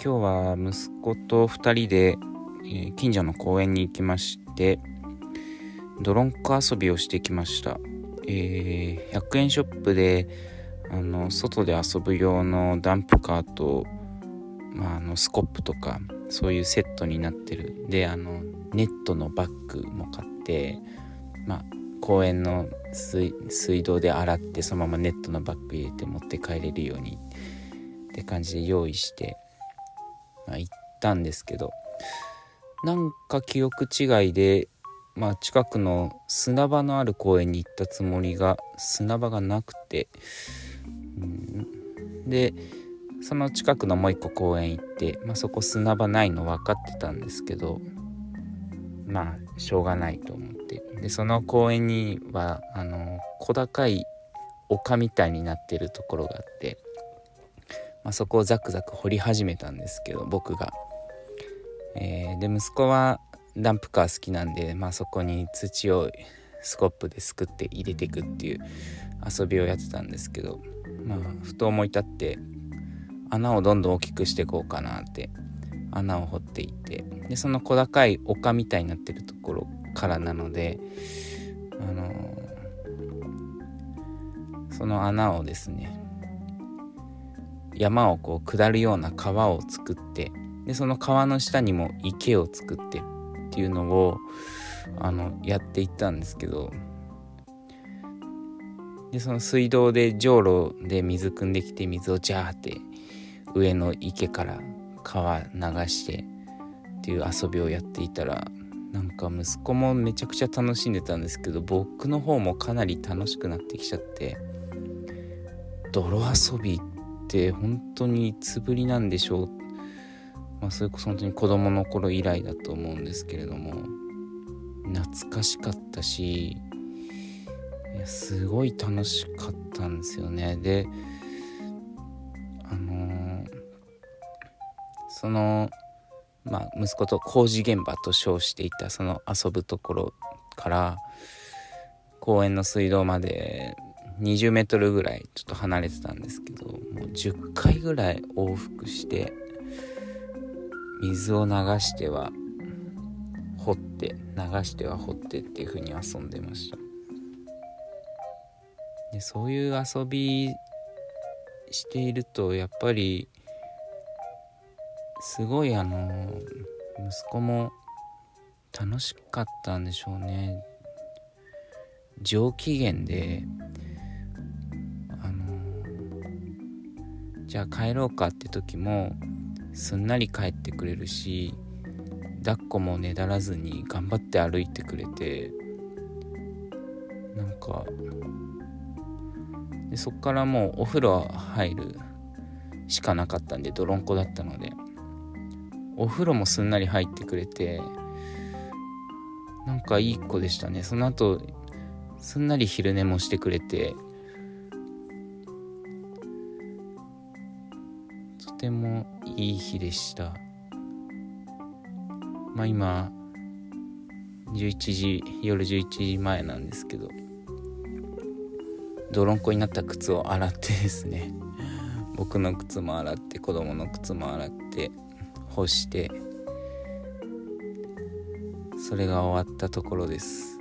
今日は息子と2人で、え、近所の公園に行きまして泥んこ遊びをしてきました、えー、100円ショップであの外で遊ぶ用のダンプカーと、まあ、あのスコップとかそういうセットになってる。であのネットのバッグも買って、まあ、公園の水道で洗ってそのままネットのバッグ入れて持って帰れるようにって感じで用意して、行ったんですけどなんか記憶違いで、まあ、近くの砂場のある公園に行ったつもりが砂場がなくて、うん、でその近くのもう一個公園行って、まあ、そこ砂場ないの分かってたんですけどまあしょうがないと思って。でその公園にはあの小高い丘みたいになってるところがあってまあ、そこをザクザク掘り始めたんですけど僕が。えー、で息子はダンプカー好きなんで、まあ、そこに土をスコップですくって入れていくっていう遊びをやってたんですけど、まあ、ふと思い立って穴をどんどん大きくしていこうかなって穴を掘っていってでその小高い丘みたいになってるところからなので、あのー、その穴をですね山をこう下るような川を作ってでその川の下にも池を作ってっていうのをあのやっていったんですけどでその水道でじょうろで水汲んできて水をジャーって上の池から川流してっていう遊びをやっていたらなんか息子もめちゃくちゃ楽しんでたんですけど僕の方もかなり楽しくなってきちゃって泥遊びってって本当にいつぶりなんでしょう。まあそれこそ本当に子供の頃以来だと思うんですけれども。懐かしかったしいやすごい楽しかったんですよね。であのー、そのまあ息子と工事現場と称していたその遊ぶところから公園の水道まで20メートルぐらいちょっと離れてたんですけどもう10回ぐらい往復して水を流しては掘って流しては掘ってっていう風に遊んでました。でそういう遊びしているとやっぱりすごいあの息子も楽しかったんでしょうね。上機嫌でじゃあ帰ろうかって時もすんなり帰ってくれるし抱っこもねだらずに頑張って歩いてくれてなんかでそっからもうお風呂入るしかなかったんで泥んこだったのでお風呂もすんなり入ってくれてなんかいい子でしたね。その後すんなり昼寝もしてくれてとてもいい日でした。まあ今11時夜11時前なんですけど泥んこになった靴を洗って ですね。僕の靴も洗って子供の靴も洗って干してそれが終わったところです。